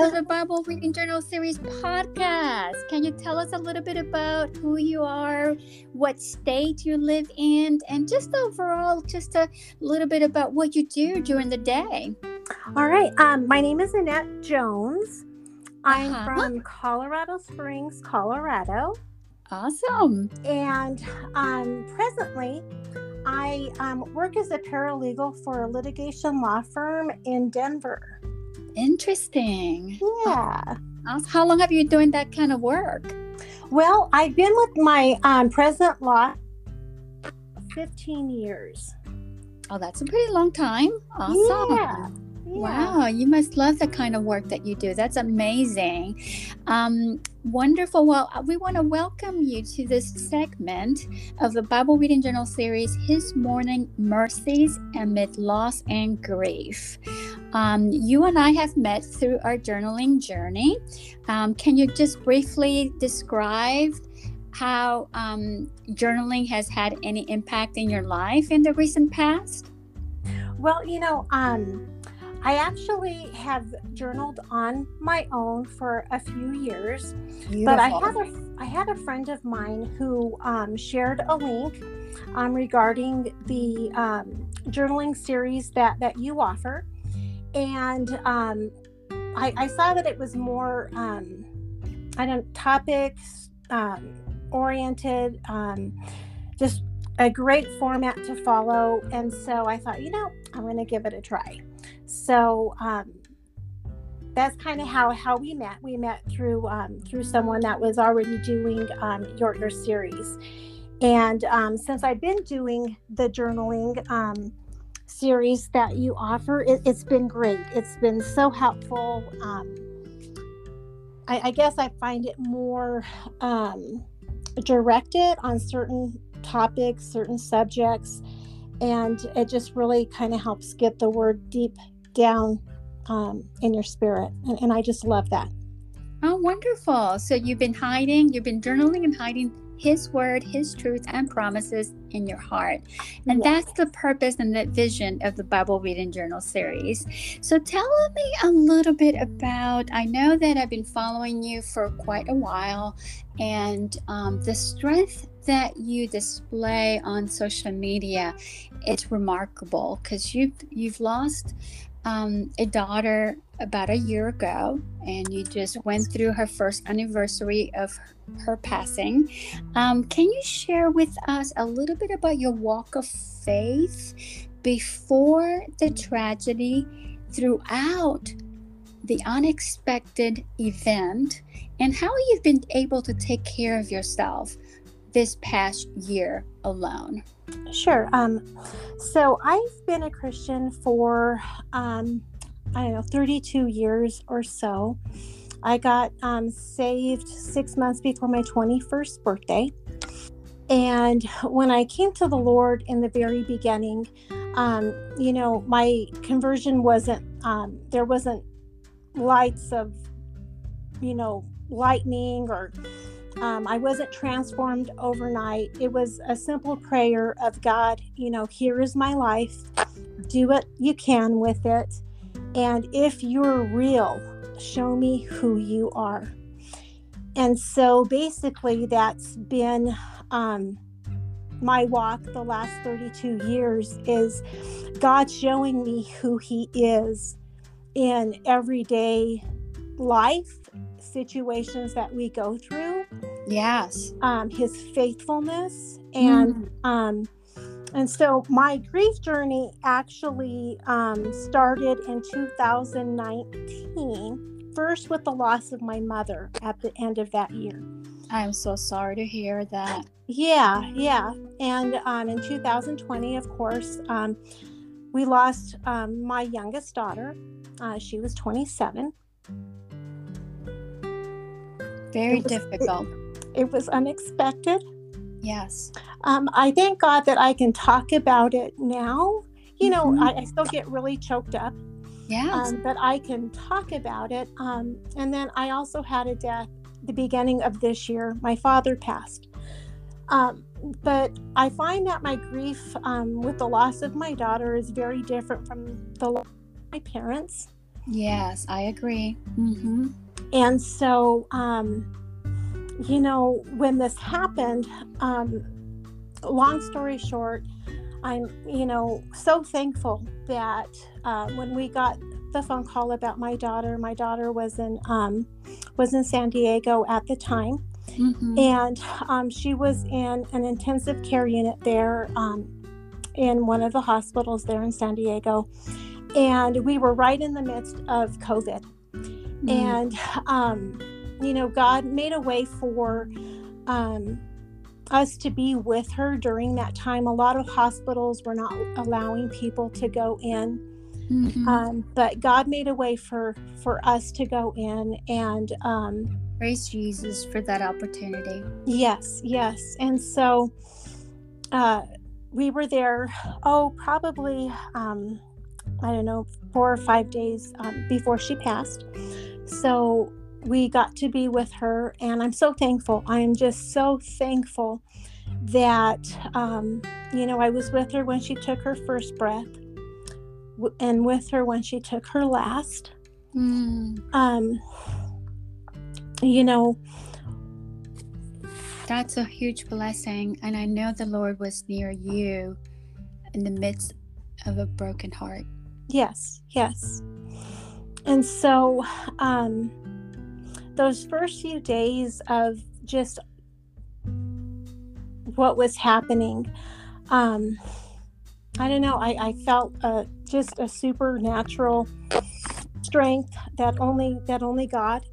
to the Bible Reading Journal Series podcast. Can you tell us a little bit about who you are, what state you live in, and just overall, just a little bit about what you do during the day? All right. Um, my name is Annette Jones. I'm uh-huh. from Colorado Springs, Colorado. Awesome. And um, presently, I um, work as a paralegal for a litigation law firm in Denver. Interesting. Yeah. How long have you been doing that kind of work? Well, I've been with my um, present law 15 years. Oh, that's a pretty long time. Awesome. Yeah. Wow, you must love the kind of work that you do. That's amazing. Um, wonderful. Well, uh, we want to welcome you to this segment of the Bible Reading Journal series, His Morning Mercies Amid Loss and Grief. Um, you and I have met through our journaling journey. Um, can you just briefly describe how um, journaling has had any impact in your life in the recent past? Well, you know, um, I actually have journaled on my own for a few years, Beautiful. but I had a I had a friend of mine who um, shared a link um, regarding the um, journaling series that that you offer, and um, I, I, saw that it was more um, I don't topics um, oriented, just a great format to follow, and so I thought, you know, I'm going to give it a try. So um, that's kind of how how we met. We met through um, through someone that was already doing um, your your series, and um, since I've been doing the journaling um, series that you offer, it, has been great. It's been so helpful. Um, I, I, guess I find it more um, directed on certain topics, certain subjects, and it just really kind of helps get the word deep down um, in your spirit. And, and I just love that. Oh, wonderful. So you've been hiding, you've been journaling and hiding his word, His truth, and promises in your heart. And that's the purpose and the vision of the Bible Reading Journal series. So tell me a little bit about. I know that I've been following you for quite a while, and um, the strength that you display on social media it's remarkable because you've you've lost um, a daughter about a year ago, and you just went through her first anniversary of her passing. Um, can you share with us a little bit about your walk of faith before the tragedy, throughout the unexpected event, and how you've been able to take care of yourself this past year alone? Sure. Um, so I've been a Christian for, um, I don't know, 32 years or so. I got um, saved six months before my 21st birthday. And when I came to the Lord in the very beginning, um, you know, my conversion wasn't, um, there wasn't lights of, you know, lightning or um, I wasn't transformed overnight. It was a simple prayer of God, you know, here is my life. Do what you can with it. And if you're real, show me who you are. And so basically, that's been um, my walk the last 32 years is God showing me who He is in everyday life situations that we go through. Yes. Um, his faithfulness and mm. um, and so my grief journey actually um, started in 2019, first with the loss of my mother at the end of that year. I'm so sorry to hear that. Yeah, yeah. And um, in 2020, of course, um, we lost um, my youngest daughter. Uh, she was 27. Very it was, difficult. It, it, was unexpected. Yes. Um, I thank God that I can talk about it now. You know, mm-hmm. I, I, still get really choked up. Yes. Um, but I can talk about it. Um, and then I also had a death the beginning of this year. My father passed. Um, but I find that my grief um, with the loss of my daughter is very different from the loss of my parents. Yes, I agree. Mm-hmm. And so, um, you know, when this happened, um, long story short, I'm, you know, so thankful that uh, when we got the phone call about my daughter, my daughter was in um, was in San Diego at the time, mm-hmm. and um, she was in an intensive care unit there um, in one of the hospitals there in San Diego, and we were right in the midst of COVID, mm-hmm. and um, you know, God made a way for um, us to be with her during that time. A lot of hospitals were not allowing people to go in. Mm-hmm. Um, but God made a way for for us to go in and um, praise Jesus for that opportunity. Yes, yes, and so uh, we were there. Oh, probably um, I don't know four or five days um, before she passed. So we got to be with her, and I'm so thankful. I am just so thankful that, um, you know, I was with her when she took her first breath and with her when she took her last. Mm. Um, you know, that's a huge blessing. And I know the Lord was near you in the midst of a broken heart. Yes, yes. And so, um, those first few days of just what was happening, um, I don't know, I, I felt uh, just a supernatural strength that only that only God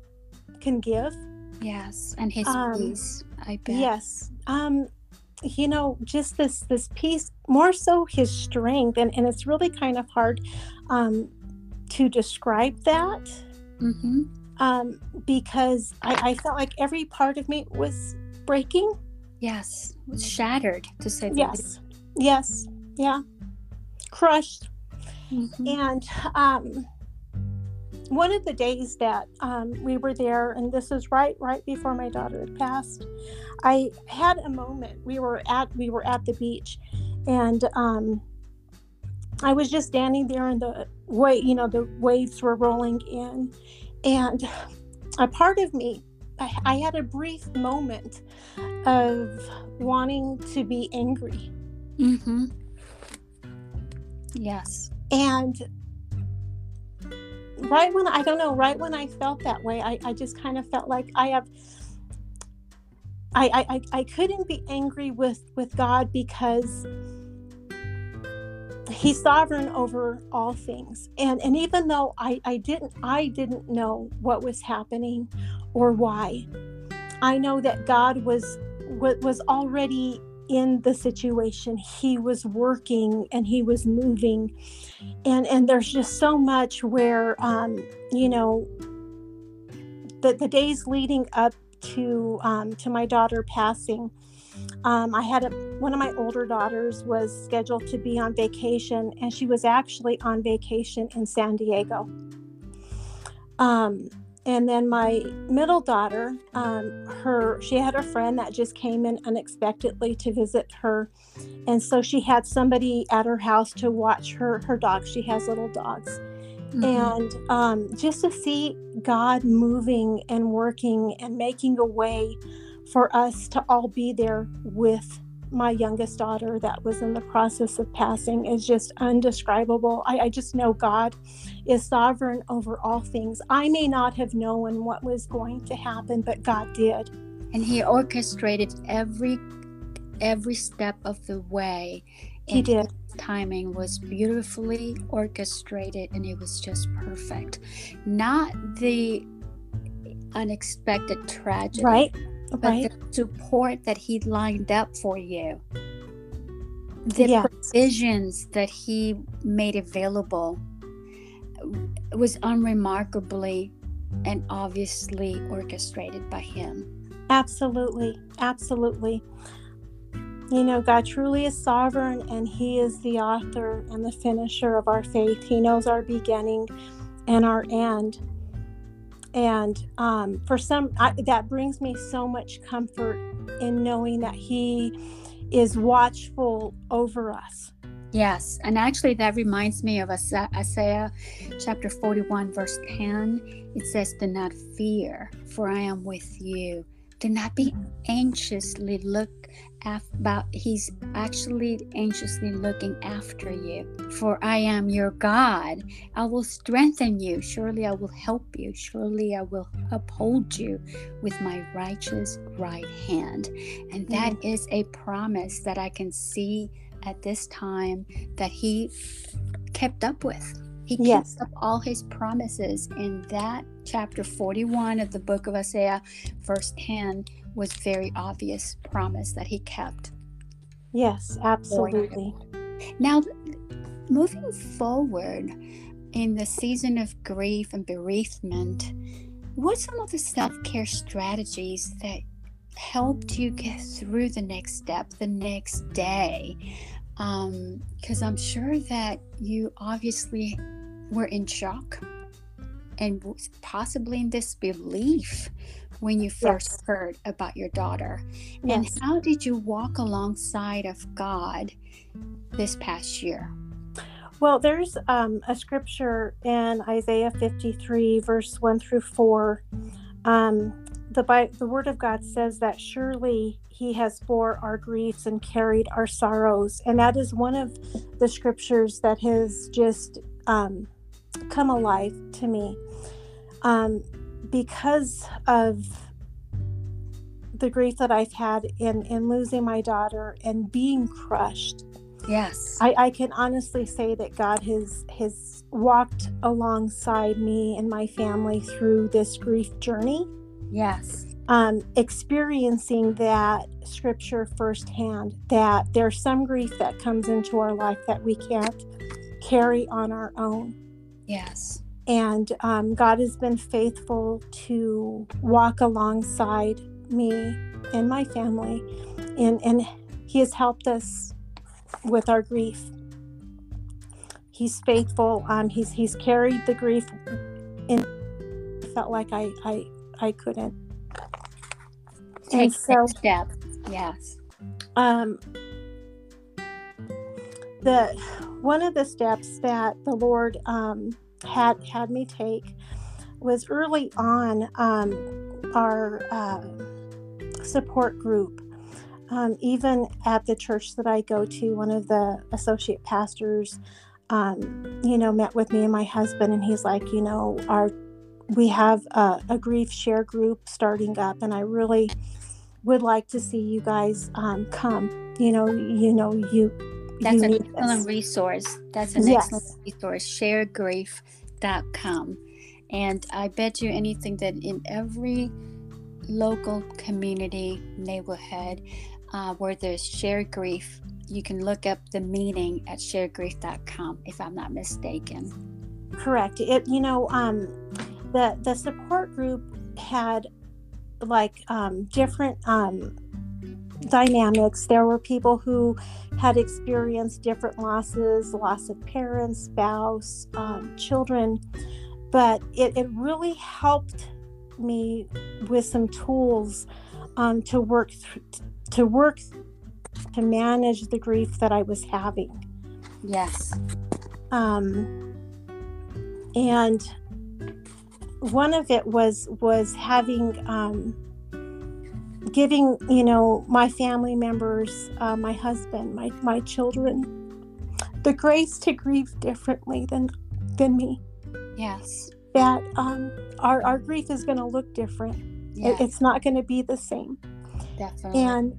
can give. Yes, and His um, peace. I bet. Yes, um, you know, just this this peace, more so His strength, and and it's really kind of hard um, to describe that. Mm-hmm um, because I, I felt like every part of me was breaking. Yes, was shattered to say the yes, least. yes, yeah, crushed. Mm-hmm. And um, one of the days that um, we were there, and this is right right before my daughter had passed, I had a moment. We were at we were at the beach, and um, I was just standing there, and the way you know the waves were rolling in, and a part of me, I, I had a brief moment of wanting to be angry. Mm-hmm. Yes. And right when I don't know, right when I felt that way, I, I just kind of felt like I have I, I I couldn't be angry with with God because he's sovereign over all things. And and even though i i didn't i didn't know what was happening or why i know that god was was already in the situation. He was working and he was moving. And and there's just so much where um you know the the days leading up to um to my daughter passing um, I had a, one of my older daughters was scheduled to be on vacation, and she was actually on vacation in San Diego. Um, and then my middle daughter, um, her she had a friend that just came in unexpectedly to visit her, and so she had somebody at her house to watch her her dog. She has little dogs. Mm-hmm. And um, just to see God moving and working and making a way for us to all be there with my youngest daughter that was in the process of passing is just undescribable. I, I, just know God is sovereign over all things. I may not have known what was going to happen, but God did. And He orchestrated every every step of the way. He did. timing was beautifully orchestrated and it was just perfect. Not the unexpected tragedy. Right but the support that he lined up for you. The yes. provisions that he made available was unremarkably and obviously orchestrated by him. Absolutely. Absolutely. You know god truly is sovereign and he is the author and the finisher of our faith. He knows our beginning and our end and um, for some I, that brings me so much comfort in knowing that he is watchful over us Yes, and actually, that reminds me of Isaiah chapter 41, verse 10. It says, Do not fear, for I am with you. Do not be anxiously look about he's actually anxiously looking after you. For i am your god. I will strengthen you. Surely i will help you. Surely i will uphold you with my righteous right hand. And that mm-hmm. is a promise that i can see at this time that he kept up with he yes. keeps up all his promises And that chapter 41 of the book of isaiah verse 10 was very obvious promise that he kept. Yes, absolutely. Now, moving forward in the season of grief and bereavement, what some of the self care strategies that helped you get through the next step, the next day? Because um, I'm sure that you obviously were in shock and possibly in disbelief when you first yes. heard about your daughter. Yes. And how did you walk alongside of God this past year? Well, there's um, a scripture in Isaiah 53, verse 1 through 4. Um, the, Bi- the Word of God says that surely He has bore our griefs and carried our sorrows. And that is one of the scriptures that has just um, come alive to me. Um, because of the grief that I've had in in losing my daughter and being crushed. Yes. I, I can honestly say that God has has walked alongside me and my family through this grief journey. Yes. Um, experiencing that scripture firsthand that there's some grief that comes into our life that we can't carry on our own. Yes and um, God has been faithful to walk alongside me and my family, and and He has helped us with our grief. He's faithful. Um, he's he's carried the grief, and felt like I I I couldn't. Take and so, steps. Yes. Um. The one of the steps that the Lord um had had me take was early on um, our uh, support group. Um, even at the church that I go to, one of the associate pastors, um, you know, met with me and my husband, and he's like, you know, our we have a, a grief share group starting up, and I really would like to see you guys um, come. You know, you know, you that's an excellent resource. That's an yes. excellent resource. Sharegrief.com. And I bet you anything that in every local community, neighborhood, uh, where there's shared grief, you can look up the meeting at sharegrief.com if I'm not mistaken. Correct. It you know um, the the support group had like um, different um, dynamics. There were people who had experienced different losses loss of parents, spouse, um, children. But it, it really helped me with some tools um, to work th- to work to manage the grief that I was having. Yes. Um, and one of it was was having um, giving you know my family members uh, my husband my my children the grace to grieve differently than than me. Yes. That um our, our grief is going to look different. Yes. it, it's not going to be the same. Definitely. And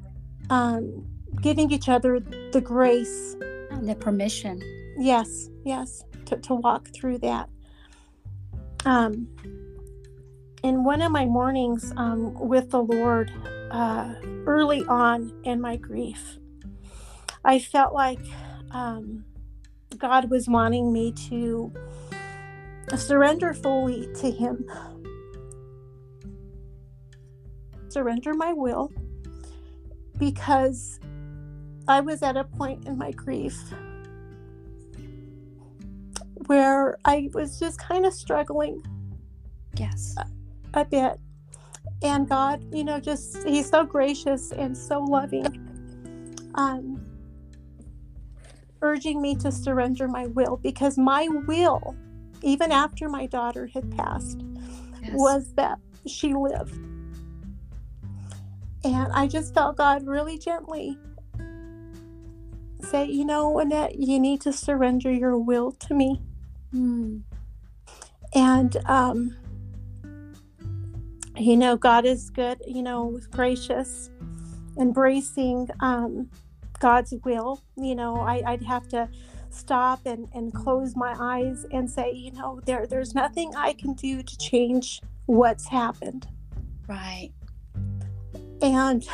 um giving each other the grace and the permission. Yes yes to, to walk through that. Um in one of my mornings um, with the Lord, uh, early on in my grief, I felt like um, God was wanting me to surrender fully to Him, surrender my will, because I was at a point in my grief where I was just kind of struggling. Yes. A bit and God, you know, just He's so gracious and so loving. Um, urging me to surrender my will because my will, even after my daughter had passed, yes. was that she live. And I just felt God really gently say, you know, Annette, you need to surrender your will to me. Mm. And, um, you know, God is good, you know, gracious, embracing um, God's will. You know, I, I'd have to stop and, and close my eyes and say, you know, there there's nothing I can do to change what's happened. Right. And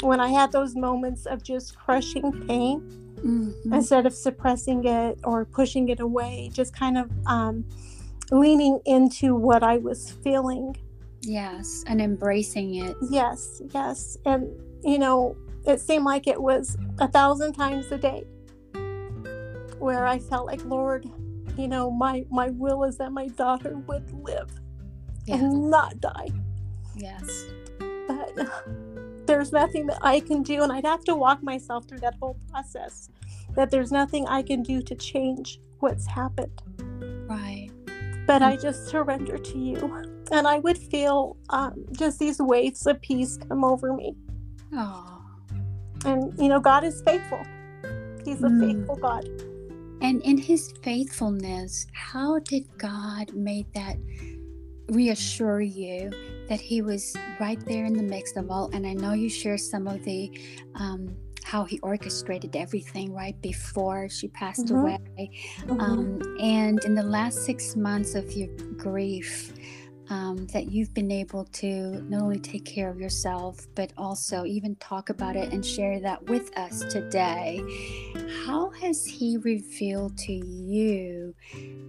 when I had those moments of just crushing pain, mm-hmm. instead of suppressing it or pushing it away, just kind of um, leaning into what I was feeling. Yes, and embracing it. Yes, yes. And, you know, it seemed like it was a thousand times a day where I felt like, Lord, you know, my, my will is that my daughter would live yes. and not die. Yes. But there's nothing that I can do, and I'd have to walk myself through that whole process. That there's nothing I can do to change what's happened. Right. But I just surrender to you. And I would feel um, just these waves of peace come over me. Oh. And, you know, God is faithful. He's a mm. faithful God. And in his faithfulness, how did God make that reassure you that he was right there in the mix of all and i know you share some of the um, how he orchestrated everything right before she passed mm-hmm. away mm-hmm. Um, and in the last six months of your grief um, that you've been able to not only take care of yourself, but also even talk about it and share that with us today. How has He revealed to you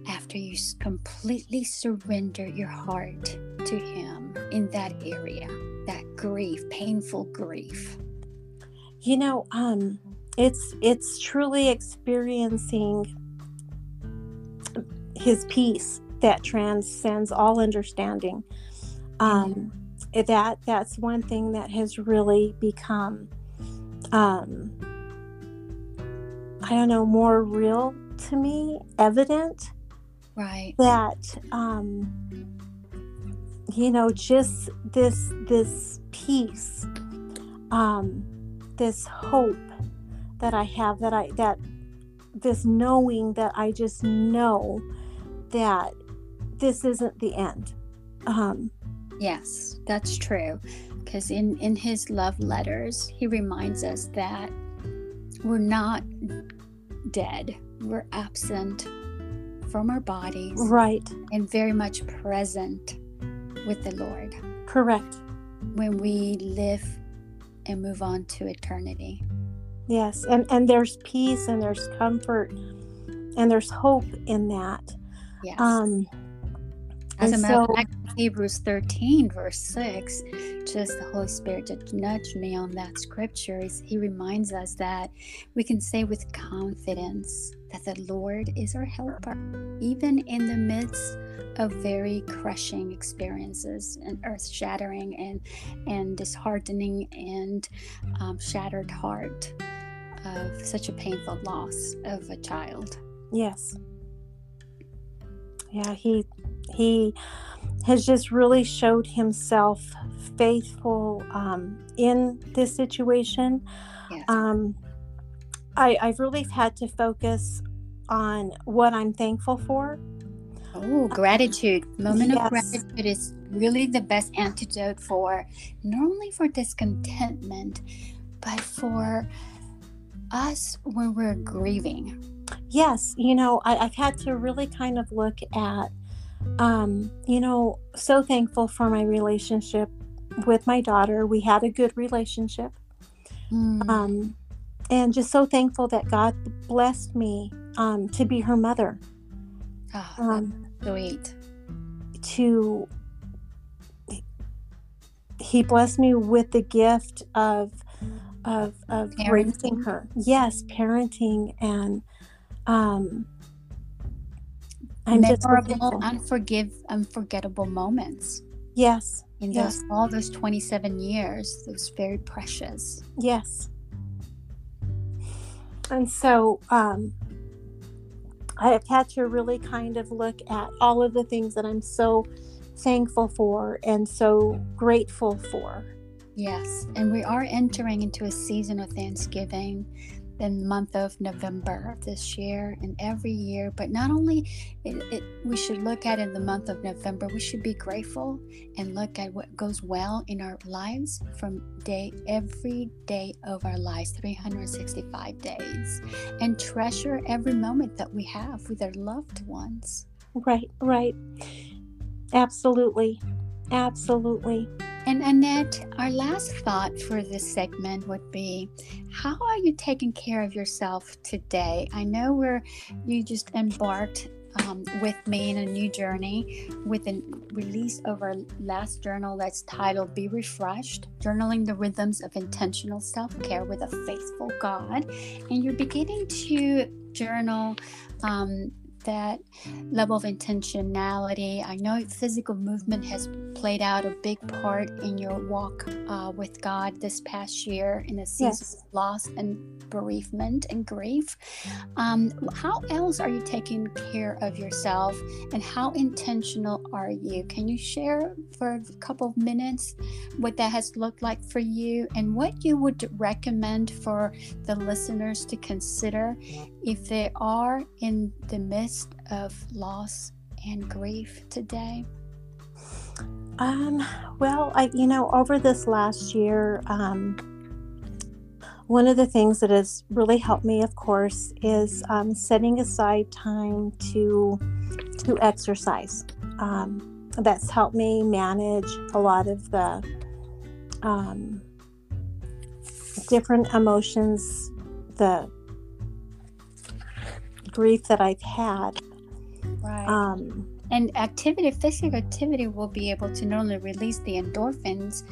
after you completely surrender your heart to Him in that area, that grief, painful grief? You know, um, it's it's truly experiencing His peace that transcends all understanding. Um, that that's one thing that has really become, um, I don't know, more real to me, evident. Right. That um, you know, just this this peace, um, this hope that I have, that I that this knowing that I just know that this isn't the end. Um, yes, that's true. Because in, in his love letters, he reminds us that we're not dead, we're absent from our bodies. Right. And very much present with the Lord. Correct. When we live and move on to eternity. Yes, and and there's peace and there's comfort and there's hope in that. Yes. Um as a matter of fact, Hebrews 13, verse 6, just the Holy Spirit just nudge me on that scripture. He reminds us that we can say with confidence that the Lord is our helper, even in the midst of very crushing experiences and earth shattering and, and disheartening and um, shattered heart of such a painful loss of a child. Yes. Yeah, he he has just really showed himself faithful um, in this situation. Yes. Um, I, I've really had to focus on what I'm thankful for. Oh, gratitude. Moment yes. of gratitude is really the best antidote for not only for discontentment, but for us when we're grieving. Yes, you know, I, I've had to really kind of look at um, you know, so thankful for my relationship with my daughter. We had a good relationship. Mm. Um, and just so thankful that God blessed me um, to be her mother. Oh, um, sweet. To he blessed me with the gift of of of parenting. raising her. Yes, parenting and um I'm memorable, unforgive, unforgettable moments. Yes. In yes. those all those 27 years, those very precious. Yes. and so um, I've had to really kind of look at all of the things that I'm so thankful for and so grateful for. Yes, and we are entering into a season of Thanksgiving the month of November of this year and every year. But not only it, it, we should look at in the month of November, we should be grateful and look at what goes well in our lives from day every day of our lives, 365 days, and treasure every moment that we have with our loved ones. Right, right. Absolutely. Absolutely. And Annette, our last thought for this segment would be how are you taking care of yourself today? I know where you just embarked um, with me in a new journey with a release of our last journal that's titled Be Refreshed Journaling the Rhythms of Intentional Self Care with a Faithful God. And you're beginning to journal um, that level of intentionality. I know physical movement has played out a big part in your walk uh, with God this past year in a season yes. of loss and bereavement and grief. Um, how else are you taking care of yourself and how intentional are you? Can you share for a couple of minutes what that has looked like for you and what you would recommend for the listeners to consider if they are in the midst of loss and grief today? Um, well, I, you know, over this last year, um, one of the things that has really helped me, of course, is um, setting aside time to to exercise. Um, that's helped me manage a lot of the um, different emotions, the grief that I've had. Right. Um, and activity, physical activity, will be able to not only release the endorphins,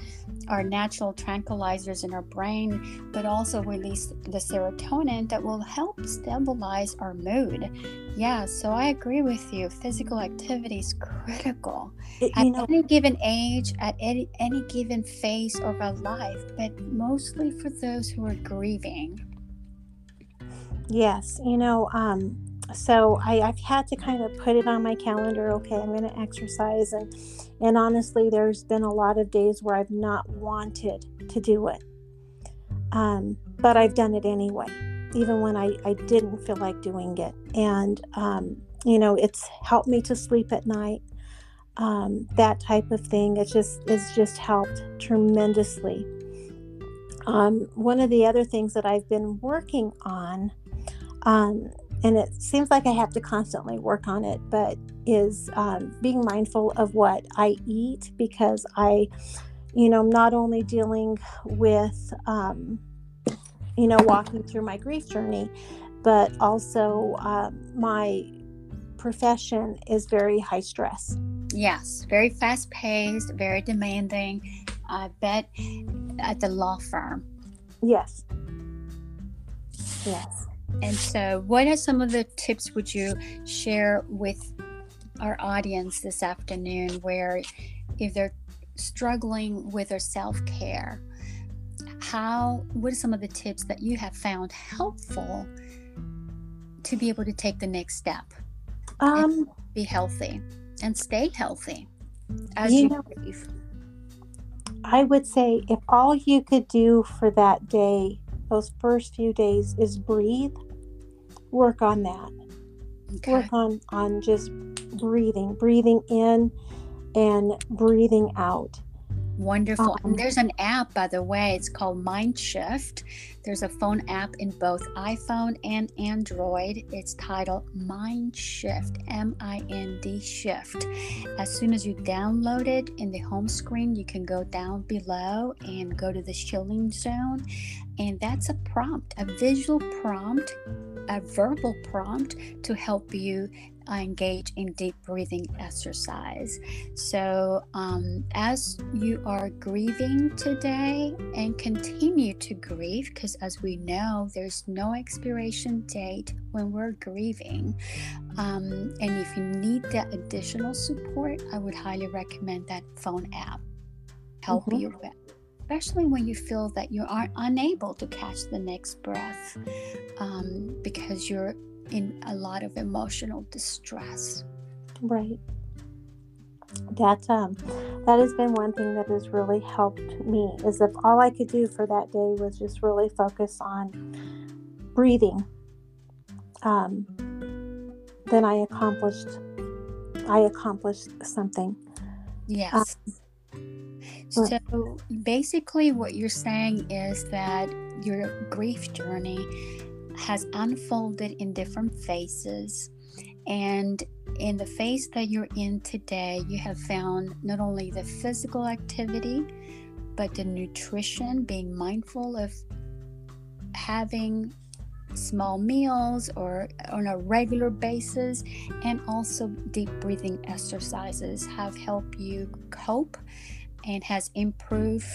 our natural tranquilizers in our brain, but also release the serotonin that will help stabilize our mood. Yeah, so I agree with you. Physical activity is critical it, at know, any given age, at any, any given phase of our life, but mostly for those who are grieving. Yes, you know, um, so I, I've had to kind of put it on my calendar. Okay, I'm going to exercise, and and honestly, there's been a lot of days where I've not wanted to do it, um, but I've done it anyway, even when I I didn't feel like doing it, and um, you know, it's helped me to sleep at night. Um, that type of thing. It just it's just helped tremendously. Um, one of the other things that I've been working on um, and it seems like I have to constantly work on it, but is um, being mindful of what I eat because I, you know, I'm not only dealing with, um, you know, walking through my grief journey, but also um, my profession is very high stress. Yes, very fast paced, very demanding. I bet at the law firm. Yes. Yes. And so, what are some of the tips would you share with our audience this afternoon where if they're struggling with their self care, how, what are some of the tips that you have found helpful to be able to take the next step? Um, be healthy and stay healthy as you, you know. I would say if all you could do for that day, those first few days, is breathe, work on that. Okay. Work on on just breathing, breathing in and breathing out. Wonderful. Um, and there's an app, by the way, it's called Mind Shift. There's a phone app in both iPhone and Android. It's titled Mind Shift, M I N D Shift. As soon as you download it in the home screen, you can go down below and go to the chilling zone. And that's a prompt, a visual prompt a verbal prompt to help you uh, engage in deep breathing exercise. So, um, as you are grieving today and continue to grieve, because as we know, there's no expiration date when we're grieving. Um, and if you need that additional support, I would highly recommend that phone app help mm-hmm. you with especially when you feel that you are unable to catch the next breath um, because you're in a lot of emotional distress. Right. That um, that has been one thing that has really helped me. Is if all I could do for that day was just really focus on breathing, um, then I accomplished. I accomplished something. Yes. Um, so basically, what you're saying is that your grief journey has unfolded in different phases. And in the phase that you're in today, you have found not only the physical activity, but the nutrition, being mindful of having small meals or on a regular basis, and also deep breathing exercises have helped you cope and has improved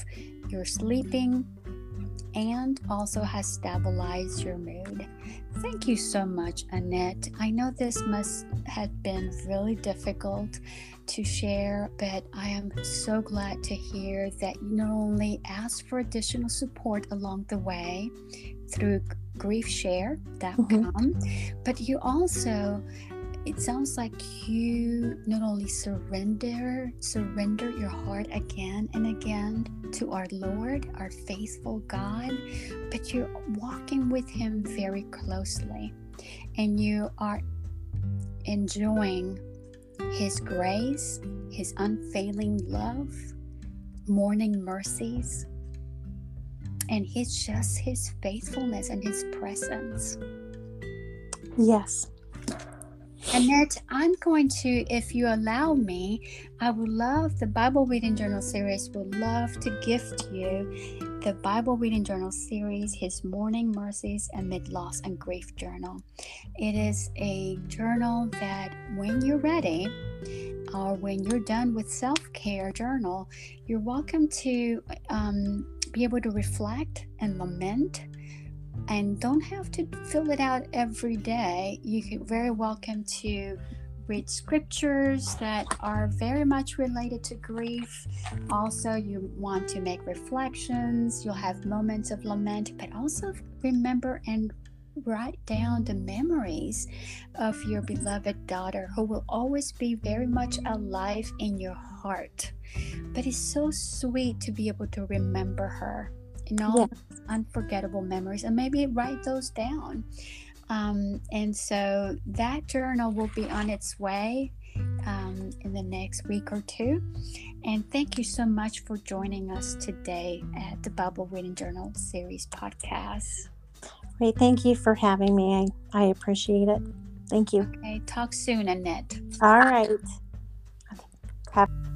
your sleeping and also has stabilized your mood. Thank you so much, Annette. I know this must have been really difficult to share, but I am so glad to hear that you not only asked for additional support along the way through griefshare.com, mm-hmm. but you also it sounds like you not only surrender surrender your heart again and again to our lord our faithful god but you're walking with him very closely. And you are enjoying his grace his unfailing love morning mercies and his just his faithfulness and his presence. Yes Annette, I'm going to, if you allow me, I would love the Bible Reading Journal series, would love to gift you the Bible Reading Journal series, His Morning Mercies Amid Loss and Grief Journal. It is a journal that when you're ready, or when you're done with self care journal, you're welcome to um, be able to reflect and lament and don't have to fill it out every day. You can very welcome to read scriptures that are very much related to grief. Also, you want to make reflections, you'll have moments of lament, but also remember and write down the memories of your beloved daughter who will always be very much alive in your heart. But it's so sweet to be able to remember her you know, yes. unforgettable memories, and maybe write those down. Um, and so that journal will be on its way um, in the next week or two. And thank you so much for joining us today at the Bible Reading Journal series podcast. Great. Thank you for having me. I, I appreciate it. Thank you. Okay. Talk soon, Annette. All right. Okay. Have-